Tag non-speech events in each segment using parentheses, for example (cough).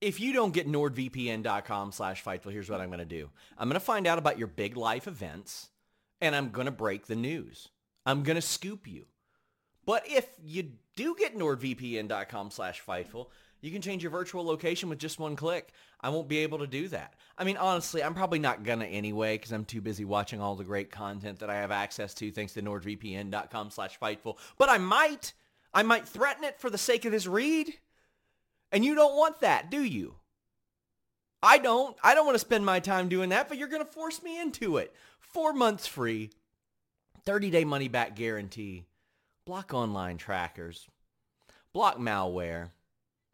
If you don't get nordvpn.com slash fightful, here's what I'm going to do. I'm going to find out about your big life events, and I'm going to break the news. I'm going to scoop you. But if you do get nordvpn.com slash fightful, you can change your virtual location with just one click. I won't be able to do that. I mean, honestly, I'm probably not going to anyway because I'm too busy watching all the great content that I have access to thanks to nordvpn.com slash fightful. But I might. I might threaten it for the sake of this read. And you don't want that, do you? I don't. I don't want to spend my time doing that, but you're going to force me into it. Four months free, 30 day money back guarantee, block online trackers, block malware,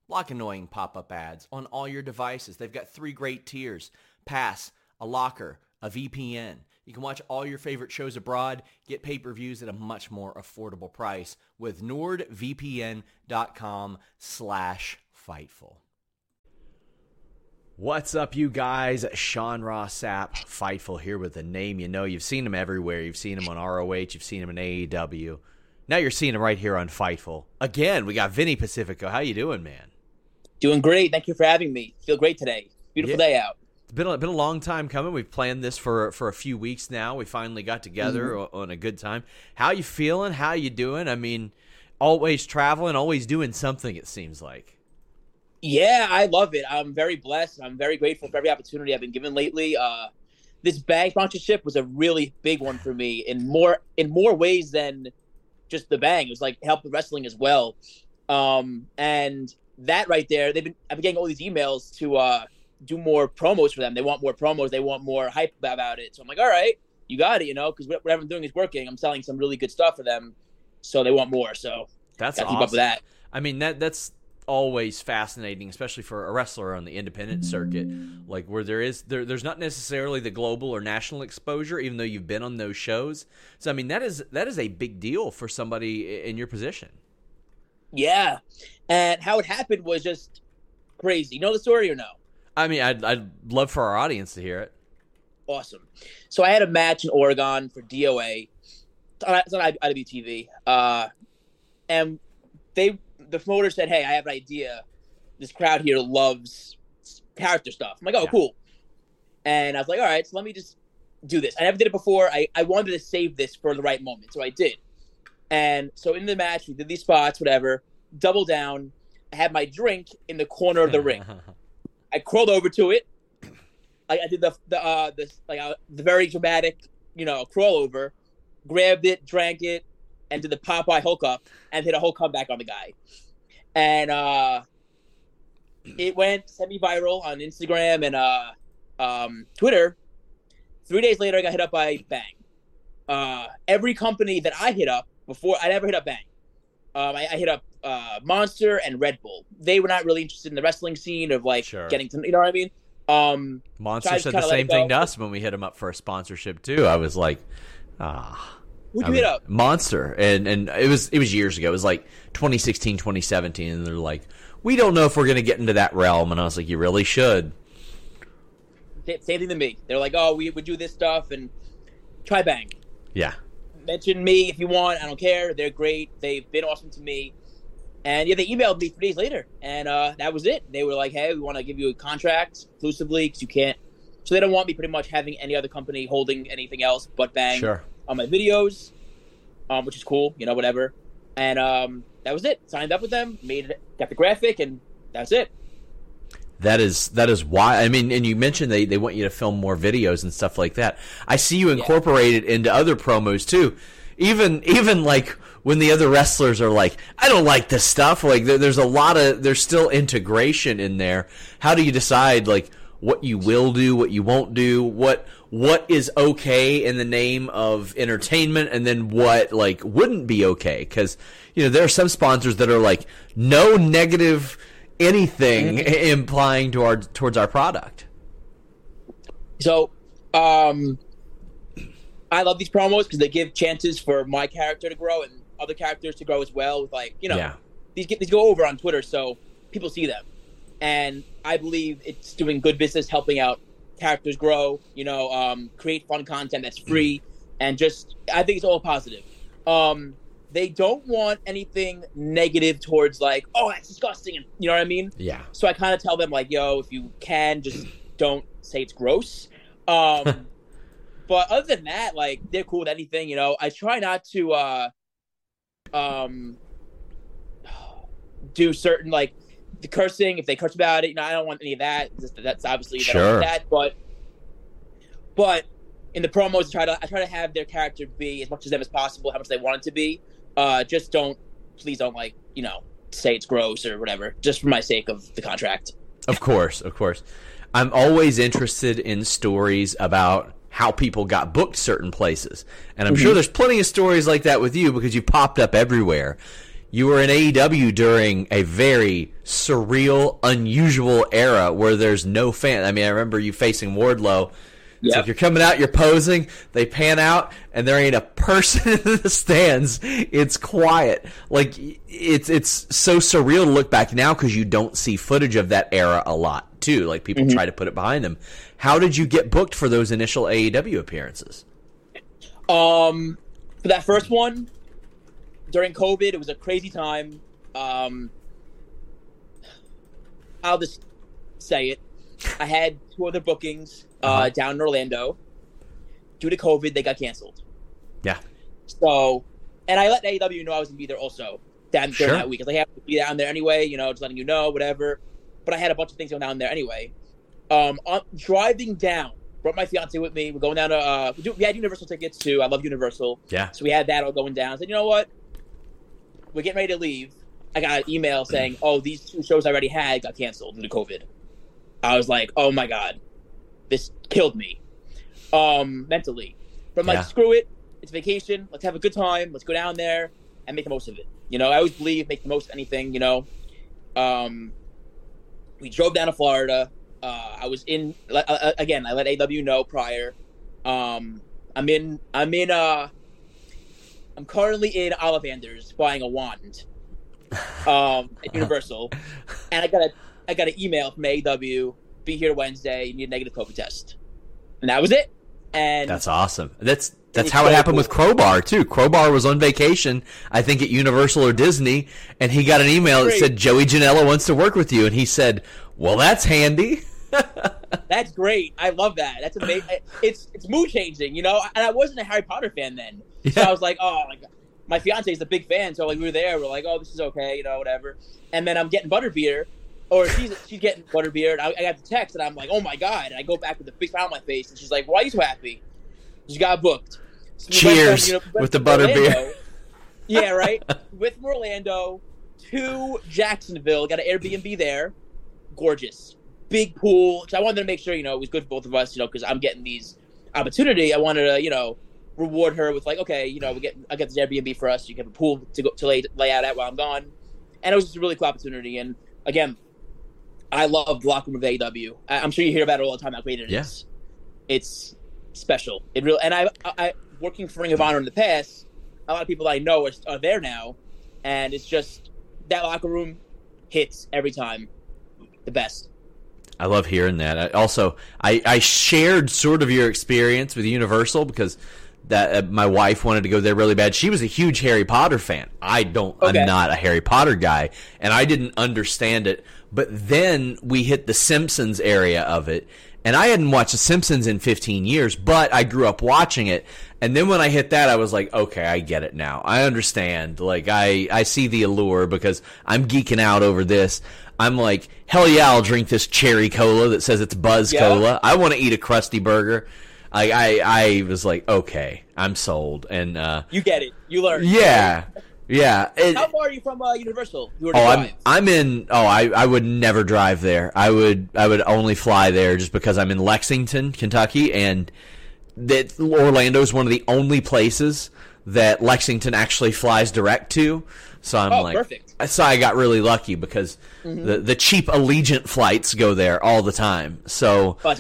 block annoying pop up ads on all your devices. They've got three great tiers Pass, a locker, a VPN. You can watch all your favorite shows abroad, get pay-per-views at a much more affordable price with nordvpn.com slash Fightful. What's up, you guys? Sean Ross Sapp, Fightful here with a name you know. You've seen him everywhere. You've seen him on ROH. You've seen him in AEW. Now you're seeing him right here on Fightful. Again, we got Vinny Pacifico. How you doing, man? Doing great. Thank you for having me. Feel great today. Beautiful yeah. day out. It's been a, been a long time coming. We've planned this for for a few weeks now. We finally got together mm-hmm. on a good time. How you feeling? How you doing? I mean, always traveling, always doing something. It seems like. Yeah, I love it. I'm very blessed. I'm very grateful for every opportunity I've been given lately. Uh, this bang sponsorship was a really big one for me in more in more ways than just the bang. It was like help with wrestling as well. Um, and that right there, they've been I've been getting all these emails to uh, do more promos for them. They want more promos. They want more hype about it. So I'm like, all right, you got it, you know, because whatever I'm doing is working. I'm selling some really good stuff for them, so they want more. So that's awesome. keep up with that. I mean that that's always fascinating, especially for a wrestler on the independent circuit, like where there is there, there's not necessarily the global or national exposure, even though you've been on those shows. So I mean that is that is a big deal for somebody in your position. Yeah, and how it happened was just crazy. You know the story or no? I mean, I'd I'd love for our audience to hear it. Awesome. So I had a match in Oregon for DOA. It's on IWTV. Uh, and they the promoter said, "Hey, I have an idea. This crowd here loves character stuff." I'm like, "Oh, yeah. cool." And I was like, "All right, so let me just do this." I never did it before. I I wanted to save this for the right moment, so I did. And so in the match, we did these spots, whatever. Double down. I had my drink in the corner of the ring. (laughs) I crawled over to it. I, I did the the uh the like uh, the very dramatic, you know, crawl over, grabbed it, drank it, and did the Popeye hook up and hit a whole comeback on the guy. And uh, it went semi viral on Instagram and uh, um, Twitter. Three days later, I got hit up by Bang. Uh, every company that I hit up before, I never hit up Bang. Um, I, I, hit up uh, Monster and Red Bull. They were not really interested in the wrestling scene of like sure. getting to, you know what I mean? Um, Monster said the same thing to us when we hit him up for a sponsorship too. I was like, ah. Who'd you hit up? Monster, and and it was it was years ago. It was like 2016, 2017, and they're like, we don't know if we're going to get into that realm, and I was like, you really should. Same thing to me. They're like, oh, we would do this stuff and try bang. Yeah. Mention me if you want. I don't care. They're great. They've been awesome to me. And yeah, they emailed me three days later, and uh, that was it. They were like, "Hey, we want to give you a contract exclusively because you can't." So they don't want me pretty much having any other company holding anything else but Bang Sure. On my videos, um, which is cool, you know, whatever. And um, that was it. Signed up with them, made it, got the graphic, and that's it. That is that is why I mean, and you mentioned they, they want you to film more videos and stuff like that. I see you incorporate it into other promos too. Even even like when the other wrestlers are like, I don't like this stuff. Like there, there's a lot of there's still integration in there. How do you decide like what you will do, what you won't do, what what is okay in the name of entertainment, and then what like wouldn't be okay? Because you know there are some sponsors that are like no negative anything (laughs) implying to our towards our product. So, um, I love these promos because they give chances for my character to grow and other characters to grow as well. With like, you know, Yeah. these get these go over on Twitter, so people see them, and I believe it's doing good business, helping out characters grow. You know, um, create fun content that's free, and just I think it's all positive. Um, they don't want anything negative towards like, oh, that's disgusting, and you know what I mean. Yeah. So I kind of tell them like, yo, if you can, just don't say it's gross. Um, (laughs) but other than that, like they're cool with anything. You know, I try not to uh, um, (sighs) do certain like the cursing if they curse about it. You know, I don't want any of that. That's obviously Sure. that, but but in the promos, I try to I try to have their character be as much as them as possible, how much they want it to be. Uh, just don't, please don't like you know say it's gross or whatever, just for my sake of the contract. Of course, of course. I'm always interested in stories about how people got booked certain places. And I'm sure there's plenty of stories like that with you because you popped up everywhere. You were in AEW during a very surreal, unusual era where there's no fan. I mean, I remember you facing Wardlow. Yep. like you're coming out, you're posing, they pan out, and there ain't a person (laughs) in the stands. It's quiet. Like it's it's so surreal to look back now because you don't see footage of that era a lot too. Like people try to put it behind them. How did you get booked for those initial AEW appearances? Um, for that first one during COVID, it was a crazy time. Um, I'll just say it. I had two other bookings uh, Uh-huh. down in Orlando. Due to COVID, they got canceled. Yeah, So, and I let AEW know I was gonna be there also down during Sure. that week because I have to be down there anyway. You know, just letting you know, whatever. But I had a bunch of things going down there anyway. Um, on, driving down, brought my fiance with me. We're going down to uh, we, do, we had Universal tickets too. I love Universal. yeah. So we had that all going down. I said, you know what? We're getting ready to leave. I got an email saying, oh, these two shows I already had got canceled due to COVID. I was like, oh my God, this killed me um, mentally. But I'm Yeah. like, screw it. It's vacation. Let's have a good time. Let's go down there and make the most of it. You know, I always believe make the most of anything, you know. Um, we drove down to Florida. Uh, I was in, uh, uh, again, I let AW know prior. Um, I'm in, I'm in, uh, I'm currently in Ollivanders buying a wand um, at (laughs) Universal, and I got a I got an email from AEW. Be here Wednesday. You need a negative COVID test, and that was it. And That's awesome. That's that's how it happened cool. with Crowbar too. Crowbar was on vacation, I think at Universal or Disney, and he got an email that said Joey Janela wants to work with you, and he said, "Well, that's handy." (laughs) that's great. I love that. That's amazing. It's it's mood changing, you know. And I wasn't a Harry Potter fan then, so I was like, oh, like, my fiance is a big fan, so like we were there. We're like, oh, this is okay, you know, whatever. And then I'm getting butterbeer, or she's she's getting butterbeer. And I, I got the text, and I'm like, oh my god! And I go back with a big smile on my face, and she's like, why are you so happy? She got booked. So we Cheers from, you know, with the butterbeer. Yeah, (laughs) right. with Orlando to Jacksonville, got an Airbnb there. Gorgeous, big pool. 'Cause I wanted to make sure you know it was good for both of us. You know, because I'm getting these opportunity. I wanted to you know reward her with like, okay, you know, we get I get this Airbnb for us. You can have a pool to go to lay lay out at while I'm gone, and it was just a really cool opportunity. And again, I love the locker room of AEW. I, I'm sure you hear about it all the time. How great it is. Yeah. It's special. It really and I I working for Ring of Honor in the past, a lot of people I know are, are there now, and it's just that locker room hits every time, the best. I love hearing that. I, also, I, I shared sort of your experience with Universal because that uh, my wife wanted to go there really bad. She was a huge Harry Potter fan. I don't. Okay. I'm not a Harry Potter guy, and I didn't understand it. But then we hit the Simpsons area of it, and I hadn't watched The Simpsons in 15 years, but I grew up watching it. And then when I hit that, I was like, okay, I get it now. I understand. Like, I, I see the allure because I'm geeking out over this. I'm like, hell yeah, I'll drink this cherry cola that says it's Buzz yeah. Cola. I want to eat a Krusty Burger. I, I, I was like, okay, I'm sold. And, uh, you get it. You learn. Yeah. Yeah. It, How far are you from uh, Universal? You oh, I'm I'm in. Oh, I, I would never drive there. I would I would only fly there just because I'm in Lexington, Kentucky, and that Orlando is one of the only places that Lexington actually flies direct to. So I'm oh, like, perfect. So I got really lucky because mm-hmm. the the cheap Allegiant flights go there all the time. So oh,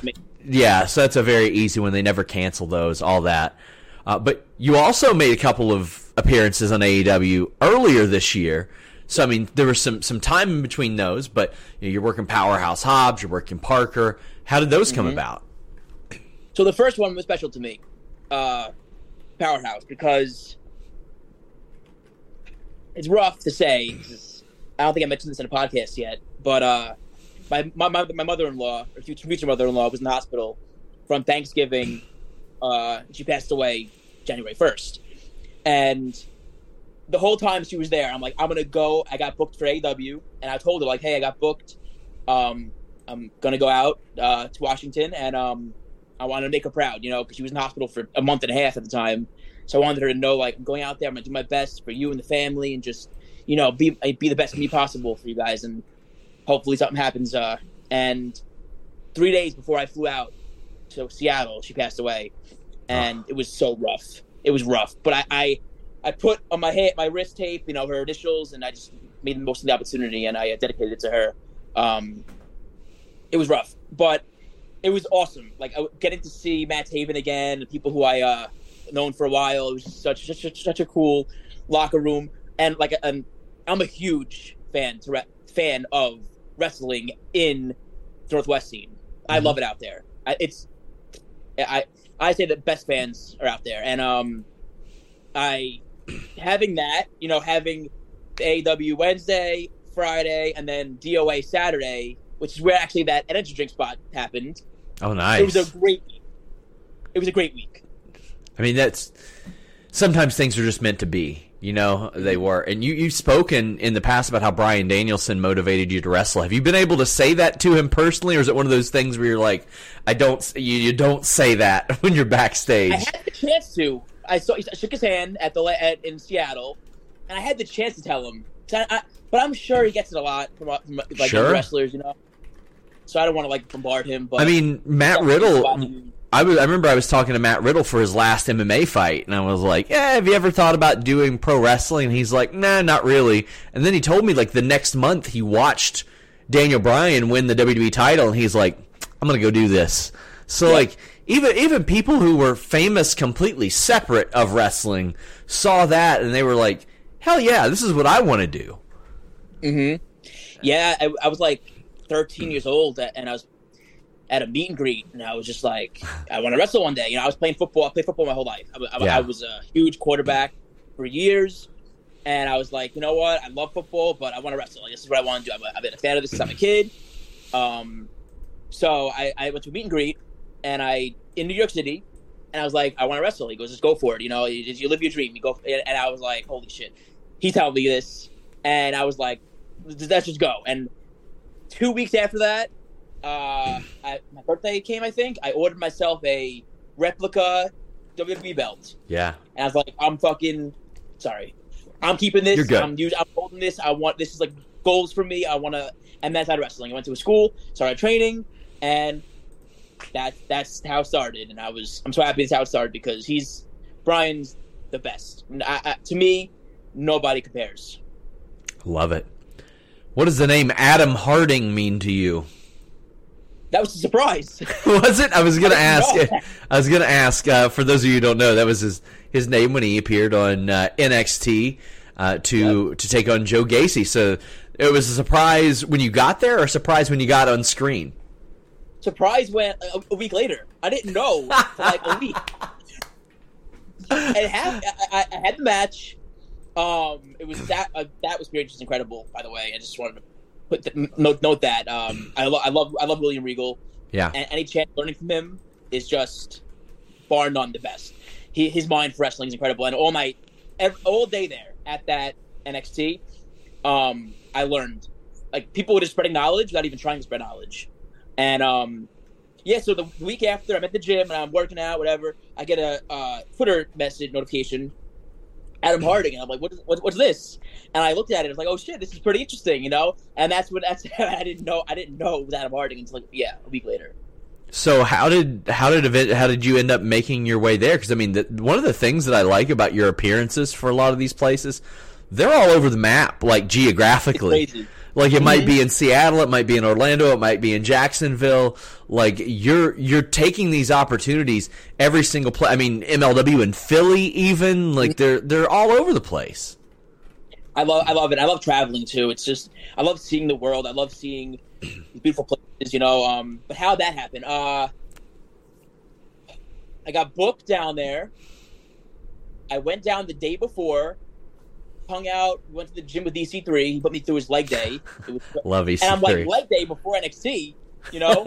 yeah, so that's a very easy one. They never cancel those. All that. Uh, but you also made a couple of appearances on AEW earlier this year. So I mean, there was some some time in between those, but you know, you're working Powerhouse Hobbs, you're working Parker. How did those come mm-hmm. about? So the first one was special to me, uh, Powerhouse, because it's rough to say. I don't think I mentioned this in a podcast yet, but uh, my my, my mother-in-law, or future mother-in-law, was in the hospital from Thanksgiving. Uh, she passed away January first. And the whole time she was there, I'm like, I'm gonna go. I got booked for AW, and I told her like, hey, I got booked. Um, I'm gonna go out uh, to Washington, and um, I wanted to make her proud, you know, because she was in the hospital for a month and a half at the time. So I wanted her to know, like, I'm going out there. I'm gonna do my best for you and the family, and just, you know, be be the best me possible for you guys, and hopefully something happens. Uh, and three days before I flew out to Seattle, she passed away, and oh. it was so rough it was rough. But I, I, I put on my head my wrist tape, you know, her initials, and I just made the most of the opportunity, and I dedicated it to her. Um, it was rough, but it was awesome. Like getting to see Matt Haven again, the people who I uh, known for a while. It was such such such a cool locker room, and like I'm I'm a huge fan to re- fan of wrestling in the Northwest scene. Mm-hmm. I love it out there. I, it's I I say the best fans are out there, and um, I having that, you know, having the AW Wednesday, Friday, and then DOA Saturday, which is where actually that energy drink spot happened. Oh, nice! It was a great. Week. It was a great week. I mean, that's sometimes things are just meant to be. You know, they were. And you, you've spoken in the past about how Bryan Danielson motivated you to wrestle. Have you been able to say that to him personally, or is it one of those things where you're like, I don't, you, you don't say that (laughs) when you're backstage? I had the chance to. I saw, I shook his hand at the at, in Seattle, and I had the chance to tell him. I, I, but I'm sure he gets it a lot from, uh, from like sure. wrestlers, you know. So I don't want to like bombard him. But I mean, Matt Riddle I was I remember I was talking to Matt Riddle for his last MMA fight, and I was like, "Yeah, have you ever thought about doing pro wrestling?" And he's like, "Nah, not really." And then he told me like the next month he watched Daniel Bryan win the WWE title, and he's like, "I'm gonna go do this." So yeah. like even even people who were famous completely separate of wrestling saw that, and they were like, "Hell yeah, this is what I want to do." Hmm. Yeah, I, I was like 13 years old, and I was at a meet and greet, and I was just like, I want to wrestle one day. You know, I was playing football. I played football my whole life. I, I, yeah. I was a huge quarterback for years, and I was like, you know what? I love football, but I want to wrestle. Like, this is what I want to do. i have been a fan of this since I'm a kid. Um, so I, I went to a meet and greet, and I in New York City, and I was like, I want to wrestle. He goes, just go for it. You know, you, you live your dream. You go, and, and I was like, holy shit. He told me this, and I was like, let's just go. And two weeks after that, uh, I, my birthday came, I think, I ordered myself a replica WWE belt. Yeah. And I was like, I'm fucking sorry. I'm keeping this. You're good. I'm using, I'm holding this. I want this is like goals for me. I want to and that's of wrestling. I went to a school, started training, and that that's how it started. And I was I'm so happy it's how it started because he's Bryan's the best. I, I, to me, nobody compares. Love it. What does the name Adam Harding mean to you? That was a surprise. (laughs) (laughs) was it? I was gonna I ask. know. I was gonna ask. Uh, for those of you who don't know, that was his his name when he appeared on uh, NXT uh, to to take on Joe Gacy. So it was a surprise when you got there, or a surprise when you got on screen. surprise when a, a week later. I didn't know (laughs) for like a week. And it had, I, I- I had the match. Um, it was that uh, that was pretty just incredible. By the way, I just wanted to put the, note note that um, I, lo- I love I love William Regal, Yeah, and any chance learning from him is just bar none the best. He, his mind for wrestling is incredible, and all night, ev all day there at that NXT, um, I learned like people were just spreading knowledge without even trying to spread knowledge, and um, yeah. So the week after, I'm at the gym and I'm working out, whatever. I get a uh, Twitter message notification, Adam Harding, and I'm like, what is, what, what's this? And I looked at it, and I was like, oh shit, this is pretty interesting, you know. And that's what (laughs) that's I didn't know I didn't know it was Adam Harding until like yeah a week later. So how did how did event how did you end up making your way there? Because I mean, the, one of the things that I like about your appearances for a lot of these places, they're all over the map, like geographically. Like it might be in Seattle, it might be in Orlando, it might be in Jacksonville. Like you're you're taking these opportunities every single play. I mean, MLW in Philly, even like they're they're all over the place. I love I love it. I love traveling too. It's just I love seeing the world. I love seeing beautiful places, you know. Um, but how that happened? Uh, I got booked down there. I went down the day before, hung out, went to the gym with EC3. He put me through his leg day. It was, (laughs) Love and I'm like leg day before NXT, you know. (laughs)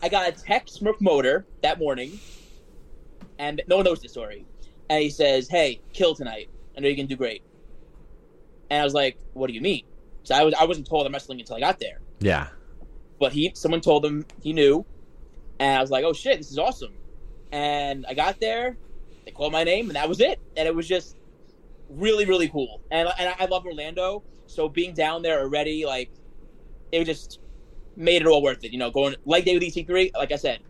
I got a text from Motor that morning, and no one knows this story. And he says, "Hey, kill tonight. I know you can do great." And I was like, "What do you mean?" So I was I wasn't told I'm wrestling until I got there, yeah, but he someone told him he knew, and I was like, "Oh shit, this is awesome!" And I got there, they called my name, and that was it. And it was just really really cool. And and I, love Orlando, so being down there already, like, it just made it all worth it. You know, going leg day with EC3, like I said,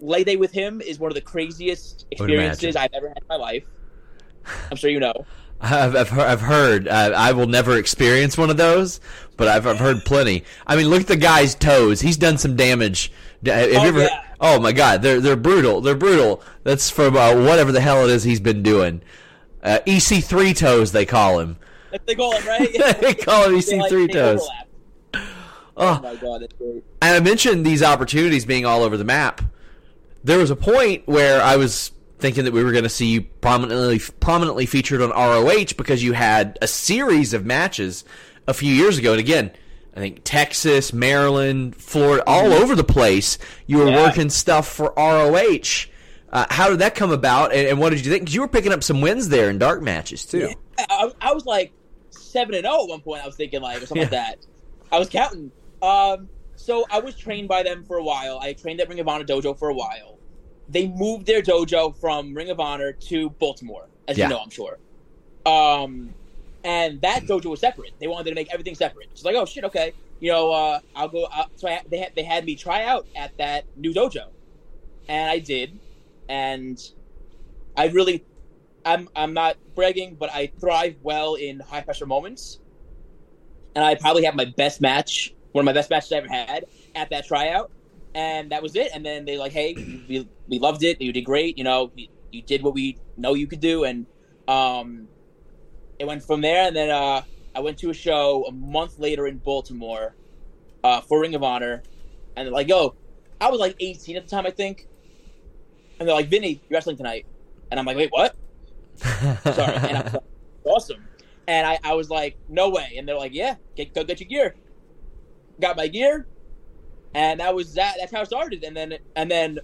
leg day with him is one of the craziest experiences. I've ever had in my life. I'm sure you know. (laughs) I've I've heard, I've heard uh, I will never experience one of those, but I've I've heard plenty. I mean, look at the guy's toes. He's done some damage. Have you Oh, ever? yeah. Oh my God, they're they're brutal. They're brutal. That's from uh, whatever the hell it is he's been doing. Uh, EC3 toes, they call him. They call him, right? (laughs) they call him EC3 they toes. Oh, Oh my god, that's great. and I mentioned these opportunities being all over the map. There was a point where I was thinking that we were going to see you prominently prominently featured on ROH because you had a series of matches a few years ago, and again, I think Texas, Maryland, Florida, all over the place. You were. Yeah. working stuff for ROH. Uh, how did that come about, and, and what did you think? Because you were picking up some wins there in dark matches too. I, I was like seven and zero at one point. I was thinking like or something like that. I was counting. Um, so I was trained by them for a while. I trained at Ring of Honor dojo for a while. They moved their dojo from Ring of Honor to Baltimore, as Yeah. you know, I'm sure. Um, and that dojo was separate. They wanted to make everything separate. It's like, oh shit, okay, you know, uh, I'll go. Uh, so I, they had they had me try out at that new dojo, and I did, and I really I'm I'm not bragging, but I thrive well in high pressure moments, and I probably have my best match, one of my best matches I ever had at that tryout, and that was it. And then they like, hey, we, we loved it. You did great. You know, you, you did what we know you could do, and um, it went from there. And then uh, I went to a show a month later in Baltimore uh, for Ring of Honor, and they're like, yo, I was like 18 at the time, I think, and they're like, Vinny, you're wrestling tonight, and I'm like, wait, what? Sorry. And I was like, (laughs) awesome. And I, I was like, no way. And they're like, yeah, get, go get your gear. Got my gear. And that was that. That's how it started. And then, and then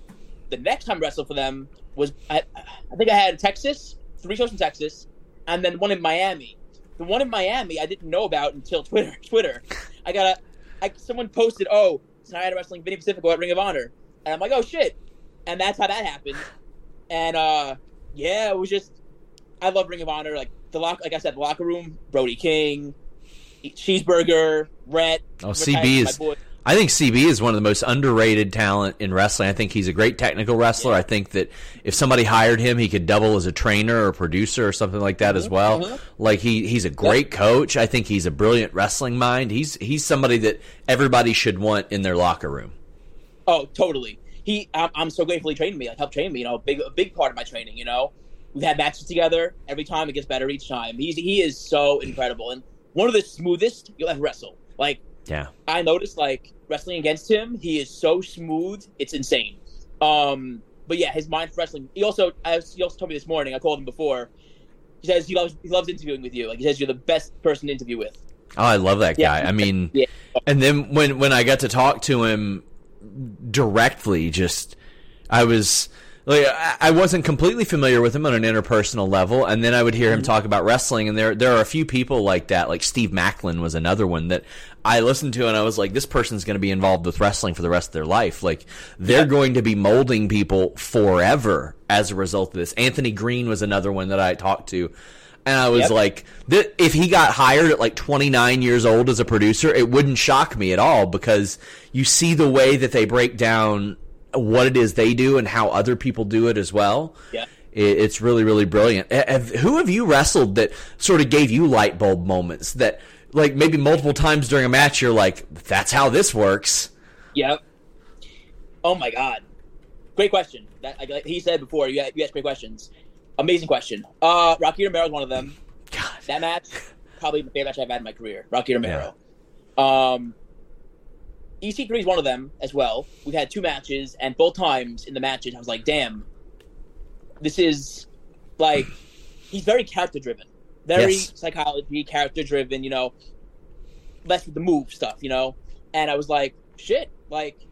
the next time I wrestled for them was, I, I think I had Texas, three shows in Texas, and then one in Miami. The one in Miami I didn't know about until Twitter. (laughs) Twitter. I got a, I, someone posted, oh, tonight I'm wrestling Vinny Pacifico at Ring of Honor. And I'm like, oh shit. And that's how that happened. And, uh, yeah, it was just, I love Ring of Honor. Like the lock, like I said, the locker room. Brody King, Cheeseburger, Rhett. Oh, CB is- my boy. I think CB is one of the most underrated talent in wrestling. I think he's a great technical wrestler. Yeah. I think that if somebody hired him, he could double as a trainer or producer or something like that mm-hmm. as well. Mm-hmm. Like he he's a great coach. I think he's a brilliant wrestling mind. He's he's somebody that everybody should want in their locker room. Oh, totally. He I'm, I'm so grateful he trained me. Like helped train me. You know, big a big part of my training. You know, we've had matches together. Every time it gets better each time. He's he is so incredible and one of the smoothest you'll ever wrestle. Like yeah. I noticed like wrestling against him, he is so smooth, it's insane. Um, but yeah, his mind for wrestling. He also, as he also told me this morning. I called him before. He says he loves he loves interviewing with you. Like he says you're the best person to interview with. Oh, I love that guy. Yeah. I mean, (laughs) yeah. and then when when I got to talk to him directly, just I was like I wasn't completely familiar with him on an interpersonal level, and then I would hear him mm-hmm. talk about wrestling, and there there are a few people like that, like Steve Maclin was another one that I listened to, and I was like, this person's going to be involved with wrestling for the rest of their life. Like they're yeah. going to be molding people forever as a result of this. Anthony Green was another one that I talked to. And I was yep. like, if he got hired at like 29 years old as a producer, it wouldn't shock me at all because you see the way that they break down what it is they do and how other people do it as well. Yeah. It's really, really brilliant. Have, who have you wrestled that sort of gave you light bulb moments that, like, maybe multiple times during a match, you're like, that's how this works? Yep. Oh my God. Great question. That like he said before, you, you asked great questions. Amazing question. Uh, Rocky Romero is one of them. God. That match, probably the favorite match I've had in my career. Rocky Romero. Yeah. Um, EC3 is one of them as well. We've had two matches, and both times in the matches, I was like, damn, this is like, he's very character driven, very yes. psychology, character driven, you know, less with the move stuff, you know? And I was like, shit, like,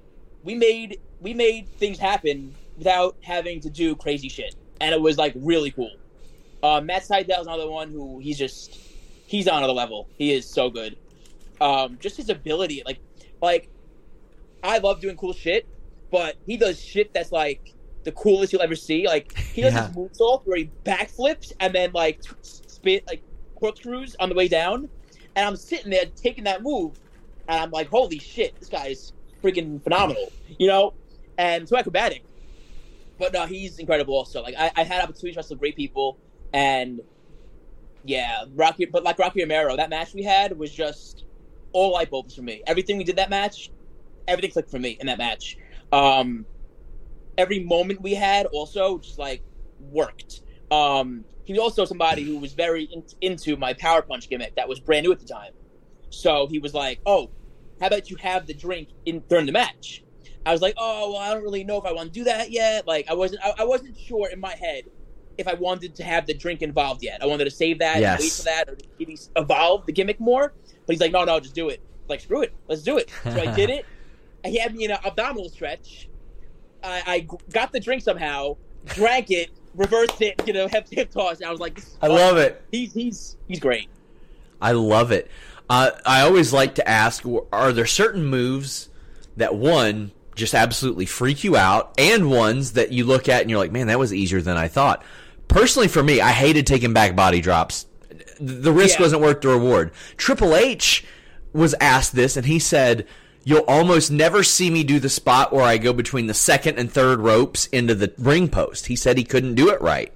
we made we made things happen without having to do crazy shit. And it was like really cool. Uh, Matt is another one who he's just he's on another level. He is so good. Um, just his ability, like like I love doing cool shit, but he does shit that's like the coolest you'll ever see. Like he does yeah. this moonsault where he backflips and then like spit like corkscrews on the way down, and I'm sitting there taking that move, and I'm like, holy shit, this guy's freaking phenomenal, you know, and so acrobatic. But no, he's incredible also. Like I, I had opportunities to wrestle great people, and yeah, Rocky. But like Rocky Romero, that match we had was just all light bulbs for me. Everything we did that match everything clicked for me in that match. Um, every moment we had also just like worked. Um, he was also somebody who was very in- into my power punch gimmick that was brand new at the time. So he was like, "Oh, how about you have the drink in during the match?" I was like, "Oh, well, I don't really know if I want to do that yet." Like, I wasn't, I, I wasn't sure in my head if I wanted to have the drink involved yet. I wanted to save that, yes. wait for that, or maybe evolve the gimmick more. But he's like, "No, no, just do it." Like, screw it, let's do it. So I did it, he had me in an abdominal stretch. I, I got the drink somehow, drank it, reversed it, you know, hip, hip toss. I was like, I love it. He's he's he's great. I love it. Uh, I always like to ask: Are there certain moves that one just absolutely freak you out, and ones that you look at and you're like, man, that was easier than I thought? Personally, for me, I hated taking back body drops. The risk yeah. wasn't worth the reward. Triple H was asked this, and he said You'll almost never see me do the spot where I go between the second and third ropes into the ring post. He said he couldn't do it right.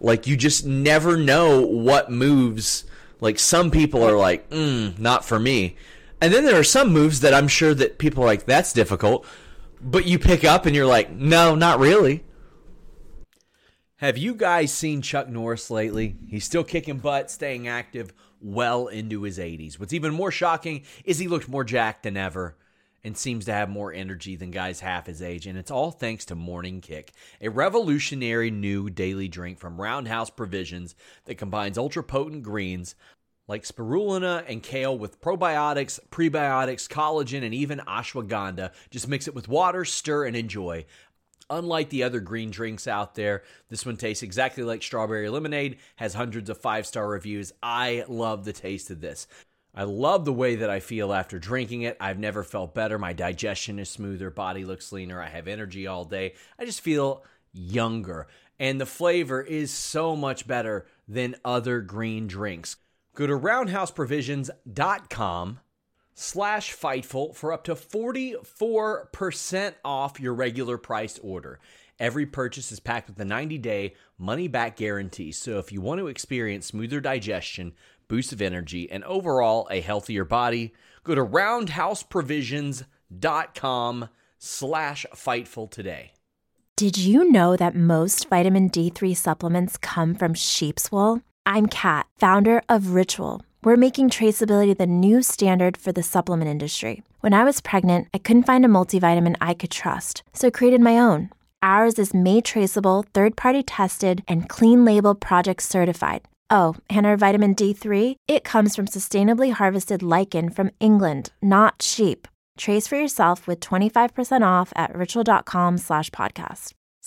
Like you just never know what moves. Like some people are like, mm, not for me. And then there are some moves that I'm sure that people are like, that's difficult. But you pick up and you're like, no, not really. Have you guys seen Chuck Norris lately? He's still kicking butt, staying active well into his 80s. What's even more shocking is he looked more jacked than ever and seems to have more energy than guys half his age, and it's all thanks to Morning Kick, a revolutionary new daily drink from Roundhouse Provisions that combines ultra potent greens like spirulina and kale with probiotics, prebiotics, collagen, and even ashwagandha. Just mix it with water, stir, and enjoy. Unlike the other green drinks out there, this one tastes exactly like strawberry lemonade, has hundreds of five star reviews. I love the taste of this. I love the way that I feel after drinking it. I've never felt better. My digestion is smoother, body looks leaner, I have energy all day. I just feel younger. And the flavor is so much better than other green drinks. Go to roundhouseprovisions.com slash Fightful for up to 44% off your regular price order. Every purchase is packed with a 90-day money-back guarantee. So if you want to experience smoother digestion, boost of energy, and overall a healthier body, go to roundhouseprovisions.com slash Fightful today. Did you know that most vitamin D3 supplements come from sheep's wool? I'm Kat, founder of Ritual. We're making traceability the new standard for the supplement industry. When I was pregnant, I couldn't find a multivitamin I could trust, so I created my own. Ours is made traceable, third party tested, and clean label project certified. Oh, and our vitamin D3? It comes from sustainably harvested lichen from England, not sheep. Trace for yourself with 25% off at ritual.com slash podcast.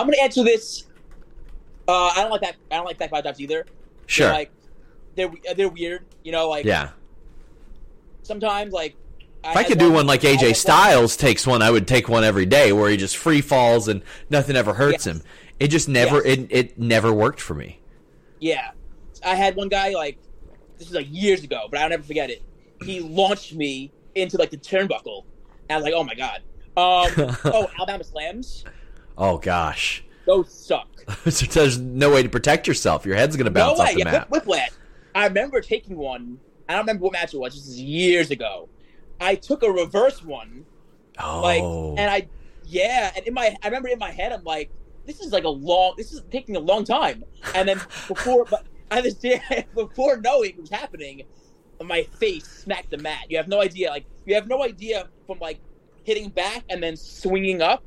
I'm gonna answer this. Uh, I don't like that. I don't like back five dives either. Sure. They're like they're they're weird. You know, like yeah. sometimes like If I could do one like AJ Styles takes one, I would take one every day where he just free falls and nothing ever hurts Yes. him. It just never Yes. it it never worked for me. Yeah, I had one guy like this was like years ago, but I'll never forget it. He launched me into like the turnbuckle, and I was like, oh my god. Um, (laughs) oh, Alabama slams. Oh gosh. Those suck. (laughs) So There's no way to protect yourself. Your head's gonna No bounce way. off the Yeah, mat. whip, whiplash. I remember taking one. I don't remember what match it was. This is years ago. I took a reverse one, Oh, like, and I, yeah, and in my, I remember in my head, I'm like, this is like a long, this is taking a long time. And then (laughs) before, but I there (laughs) before knowing it was happening, my face smacked the mat. You have no idea, like, you have no idea from like hitting back and then swinging up,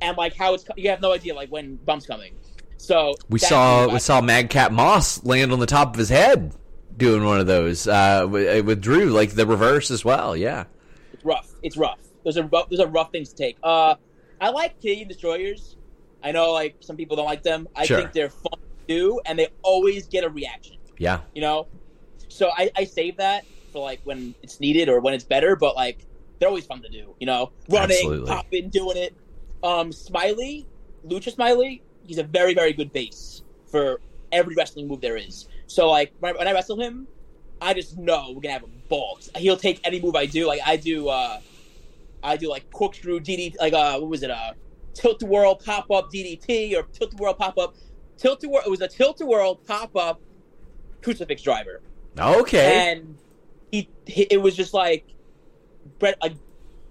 and like how it's, you have no idea like when bumps coming. So we saw we saw Madcap Moss land on the top of his head doing one of those uh, with, with Drew, like the reverse as well. Yeah. It's rough. It's rough. Those are rough, those are rough things to take. Uh, I like Canadian destroyers. I know like some people don't like them. I Sure. think they're fun to do, and they always get a reaction. Yeah. You know, so I, I save that for like when it's needed or when it's better. But like they're always fun to do. You know, running, Absolutely. popping, doing it. Um, Smiley, Lucha Smiley, he's a very very good base for every wrestling move there is. So like when I, when I wrestle him, I just know we're gonna have a ball. He'll take any move I do. Like I do, uh I do like corkscrew DDT, like uh, what was it? Uh, tilt the world pop up DDT or tilt the world pop up, tilt the world. It was a tilt the world pop up crucifix driver, Okay. and he, he it was just like bread, like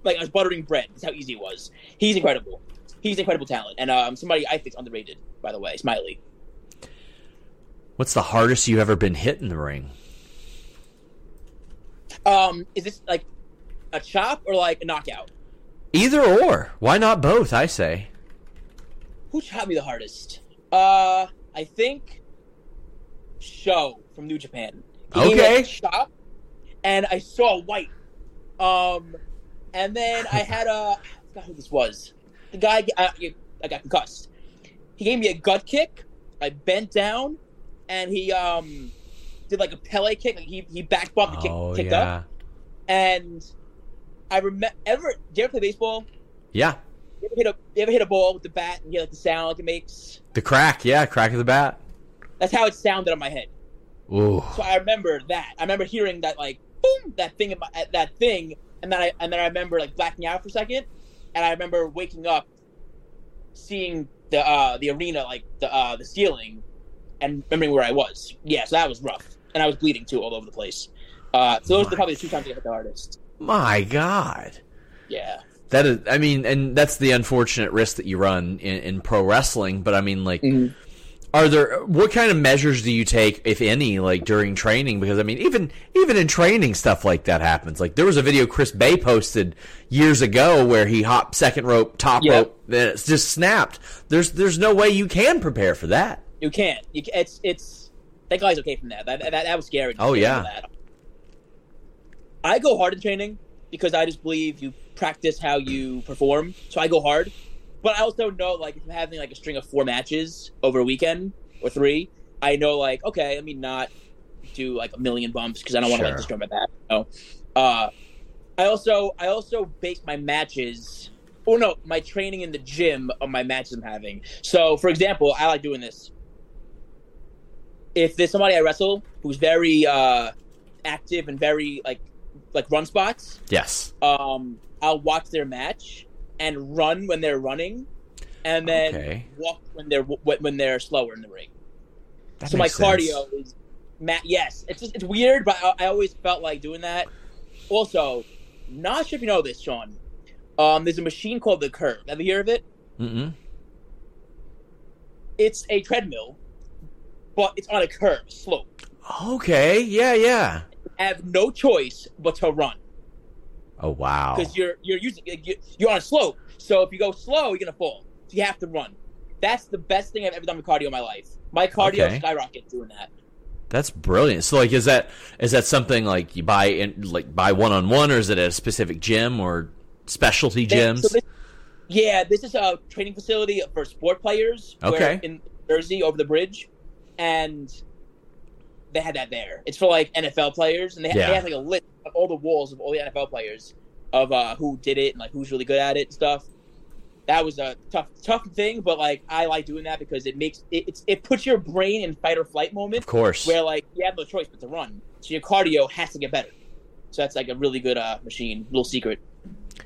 like I was buttering bread. That's how easy it was. He's incredible. He's incredible talent, and um, somebody I think's underrated, by the way, Smiley. What's the hardest you've ever been hit in the ring? Um, is this like a chop or like a knockout? Either or. Why not both? I say. Who chopped me the hardest? Uh, I think SHO from New Japan. He Okay. chop, and I saw white. Um, and then I had a I forgot who this was. The guy I, I got concussed. He gave me a gut kick. I bent down, and he um did like a Pele kick. Like he he back bumped the kick, oh kicked yeah. up, and I remember. Ever? Do you ever play baseball? Yeah. You ever hit a you ever hit a ball with the bat and hear like the sound like it makes? The crack. Yeah. Crack of the bat. That's how it sounded on my head. Ooh. So I remember that. I remember hearing that like boom, that thing in my uh, that thing, and then I and then I remember like blacking out for a second, and I remember waking up, seeing the uh the arena like the uh the ceiling, and remembering where I was. Yeah, so that was rough, and I was bleeding too all over the place. Uh, so those are probably the two times I hit the hardest. My God. Yeah. That is, I mean, and that's the unfortunate risk that you run in, in pro wrestling. But I mean, like, Mhm. Are there what kind of measures do you take, if any, like during training? Because I mean, even even in training, stuff like that happens. Like there was a video Chris Bey posted years ago where he hopped second rope, top Yep. rope, then it's just snapped. There's there's no way you can prepare for that. You can't. You it's it's. God he's okay from that. That that, that was scary. Oh, yeah. That. I go hard in training because I just believe you practice how you perform. So I go hard. But I also know like if I'm having like a string of four matches over a weekend or three, I know like okay, let me not do like a million bumps because I don't want to Sure. like destroy my back. So, uh, I also I also base my matches Oh no, my training in the gym on my matches I'm having. So, for example, I like doing this. If there's somebody I wrestle who's very uh, active and very like like run spots, Yes. um, I'll watch their match and run when they're running, and then Okay. walk when they're when they're slower in the ring. That so my sense. cardio is, ma- yes, it's just, it's weird, but I, I always felt like doing that. Also, not sure if you know this, Sean. Um, there's a machine called the Curve. Have you heard of it? Mm-mm. It's a treadmill, but it's on a curve, slope. Okay. Yeah. Yeah. I have no choice but to run Oh wow. because you're you're using you're, on a slope. So if you go slow, you're gonna fall. So you have to run. That's the best thing I've ever done with cardio in my life. My cardio Okay. skyrocket doing that. That's brilliant. So like, is that is that something like you buy in like buy one on one, or is it at a specific gym or specialty gyms? so this- yeah, this is a training facility for sport players. where- Okay. in Jersey, over the bridge, and they had that there. It's for like NFL players, and they, Yeah. they have like a list of all the walls of all the NFL players of uh, who did it and like who's really good at it and stuff. That was a tough, tough thing, but like I like doing that because it makes it it's, it puts your brain in fight or flight moment of course. where like you have no choice but to run. So your cardio has to get better. So that's like a really good uh, machine. Little secret.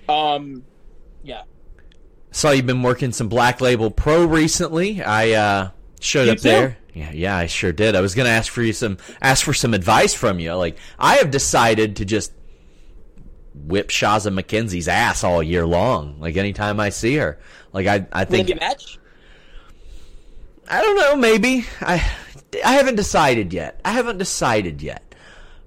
Um, yeah. Saw you've been working some Black Label Pro recently. I uh, showed You up too? there. Yeah, yeah, I sure did. I was gonna ask for you some ask for some advice from you. Like I have decided to just whip Shazza McKenzie's ass all year long. Like anytime I see her. Like I, I think be a match? I don't know. Maybe I I haven't decided yet. I haven't decided yet.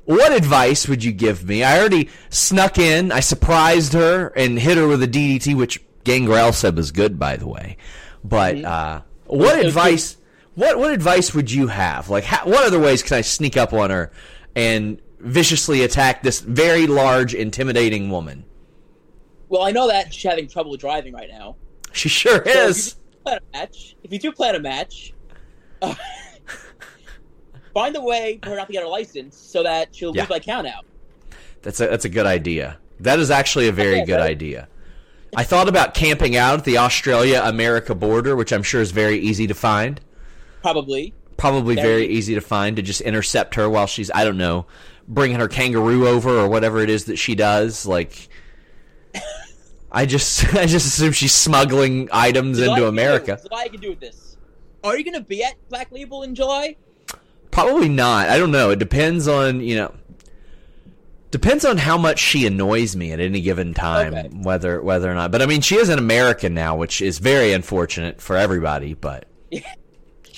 What advice would you give me? I already snuck in. I surprised her and hit her with a DDT, which Gangrel said was good, by the way. But uh, what Mm-hmm. advice? What what advice would you have? Like, how, what other ways can I sneak up on her and viciously attack this very large, intimidating woman? Well, I know that she's having trouble driving right now. She sure So if is. you plan a match, if you do plan a match, uh, (laughs) find a way for her not to get her license so that she'll Yeah. lose by count out. That's a that's a good idea. That is actually a very Okay, good right? idea. I thought about camping out at the Australia America border, which I'm sure is very easy to find. Probably. Probably Very very easy to find to just intercept her while she's I don't know, bringing her kangaroo over or whatever it is that she does. Like, I just (laughs) I just assume she's smuggling items July into America. Do, July I can do with this. Are you going to be at Black Label in July? Probably not. I don't know. It depends on you know. Depends on how much she annoys me at any given time, Okay. whether whether or not. But I mean, she is an American now, which is very unfortunate for everybody. But (laughs)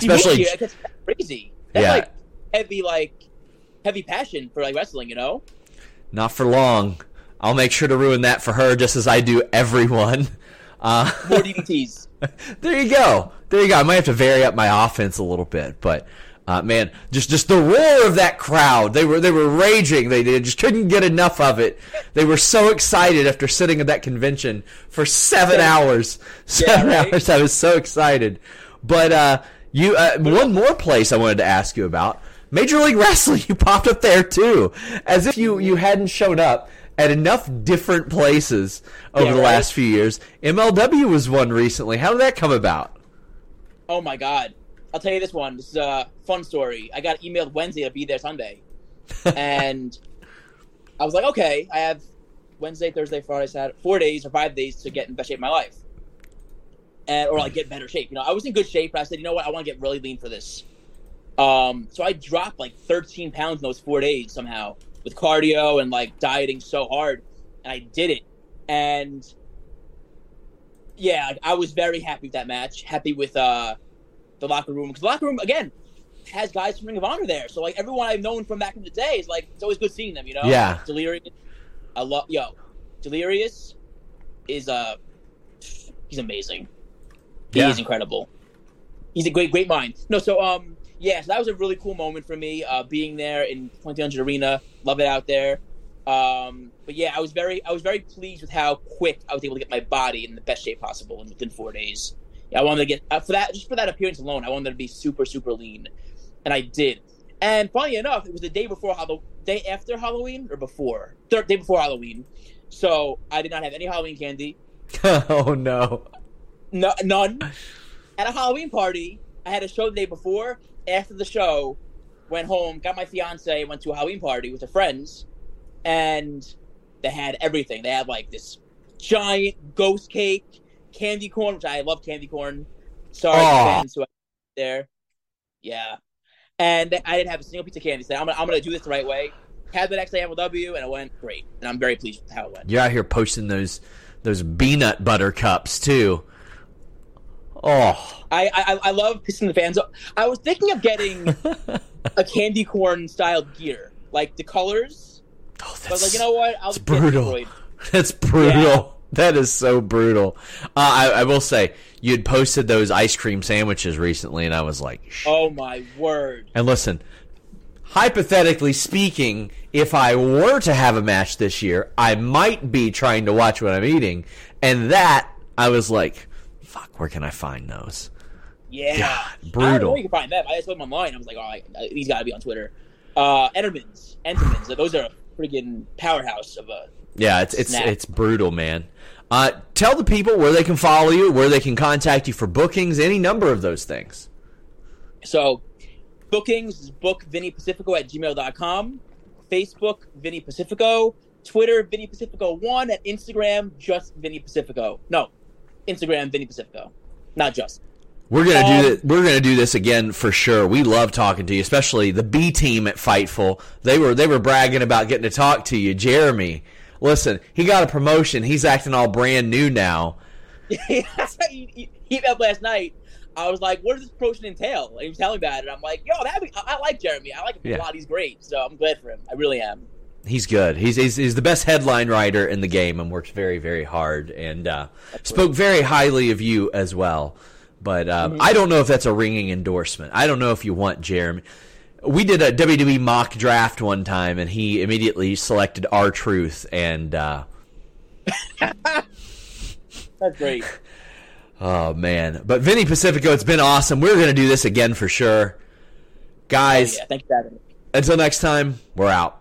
She Especially- you. That's crazy. That's Yeah. like heavy, like heavy passion for like wrestling. You know. not for long. I'll make sure to ruin that for her, just as I do everyone. (laughs) Uh, More DDTs. (laughs) there you go. There you go. I might have to vary up my offense a little bit, but uh, man, just just the roar of that crowd. They were they were raging. They, they just couldn't get enough of it. They were so excited after sitting at that convention for seven hours. Seven right? hours. I was so excited. But uh, you uh, one more place I wanted to ask you about. Major League (laughs) Wrestling, you popped up there too, as if you, you hadn't shown up at enough different places over Yeah, the right? last few years. MLW was one recently. How did that come about? Oh my god. I'll tell you this one. This is a fun story. I got emailed Wednesday to be there Sunday. (laughs) and I was like, okay, I have Wednesday, Thursday, Friday, Saturday, four days or five days to get in best shape of my life. And, or like get better shape. You know, I was in good shape, but I said, you know what, I want to get really lean for this. Um, so I dropped like 13 pounds in those four days somehow with cardio and like dieting so hard. And I did it. And yeah, I was very happy with that match. Happy with uh the locker room because the locker room again has guys from Ring of Honor there. So like everyone I've known from back in the day is like it's always good seeing them. You know, Yeah. Delirious. I love yo, Delirious is uh he's amazing. He Yeah. is incredible. He's a great great mind. No, so um yeah, so that was a really cool moment for me uh being there in 2000 Arena. Love it out there. Um, but yeah, I was very I was very pleased with how quick I was able to get my body in the best shape possible in within four days. Yeah, I wanted to get uh, for that just for that appearance alone. I wanted to be super super lean, and I did. And funny enough, it was the day before Halloween, day after Halloween or before, third day before Halloween. So I did not have any Halloween candy. (laughs) oh no, no none. At a Halloween party, I had a show the day before. After the show, went home, got my fiance, went to a Halloween party with her friends, and they had everything. They had like this giant ghost cake, candy corn, which I love candy corn. Sorry, fans who there. Yeah, and I didn't have a single piece of candy. So I'm gonna, I'm gonna do this the right way. Had the next day MLW, and it went great, and I'm very pleased with how it went. You're out here posting those those peanut butter cups too. Oh, I, I I love pissing the fans off. I was thinking of getting (laughs) a candy corn styled gear, like the colors. Oh, that's, but like you know what? I'll brutal. (laughs) That's brutal. Yeah. That is so brutal. Uh, I, I, will say you had posted those ice cream sandwiches recently, and I was like, "Oh my word!" And listen, hypothetically speaking, if I were to have a match this year, I might be trying to watch what I'm eating, and that I was like, "Fuck, where can I find those?" Yeah, God, brutal. I don't know where you can find them. I just them online. I was like, "Oh, I, these got to be on Twitter." Uh, Entenmann's, Entenmann's. Those are a freaking powerhouse of a. Yeah, it's it's it's brutal, man. Uh, tell the people where they can follow you, where they can contact you for bookings, any number of those things. So, bookings is book Vinny Pacifico at gmail.com, Facebook, Vinny Pacifico, Twitter, Vinny Pacifico1, and Instagram, just Vinny Pacifico. No, Instagram, Vinny Pacifico. Not just. We're gonna um, do this. We're gonna do this again for sure. We love talking to you, especially the B team at Fightful. They were they were bragging about getting to talk to you, Jeremy. Listen, he got a promotion. He's acting all brand new now. (laughs) he, he up last night. I was like, "What does this promotion entail?" And he was telling me about it. I'm like, "Yo, that I, I like Jeremy. I like him yeah. a lot. He's great. So I'm glad for him. I really am." He's good. He's, he's, he's the best headline writer in the game and works very very hard and uh, spoke very highly of you as well. But um, mm-hmm. I don't know if that's a ringing endorsement. I don't know if you want Jeremy. We did a WWE mock draft one time, and he immediately selected R-Truth and uh, (laughs) that's great. Oh man! But Vinny Pacifico, it's been awesome. We're going to do this again for sure, guys. Oh, yeah. Thanks for having me. Until next time, we're out.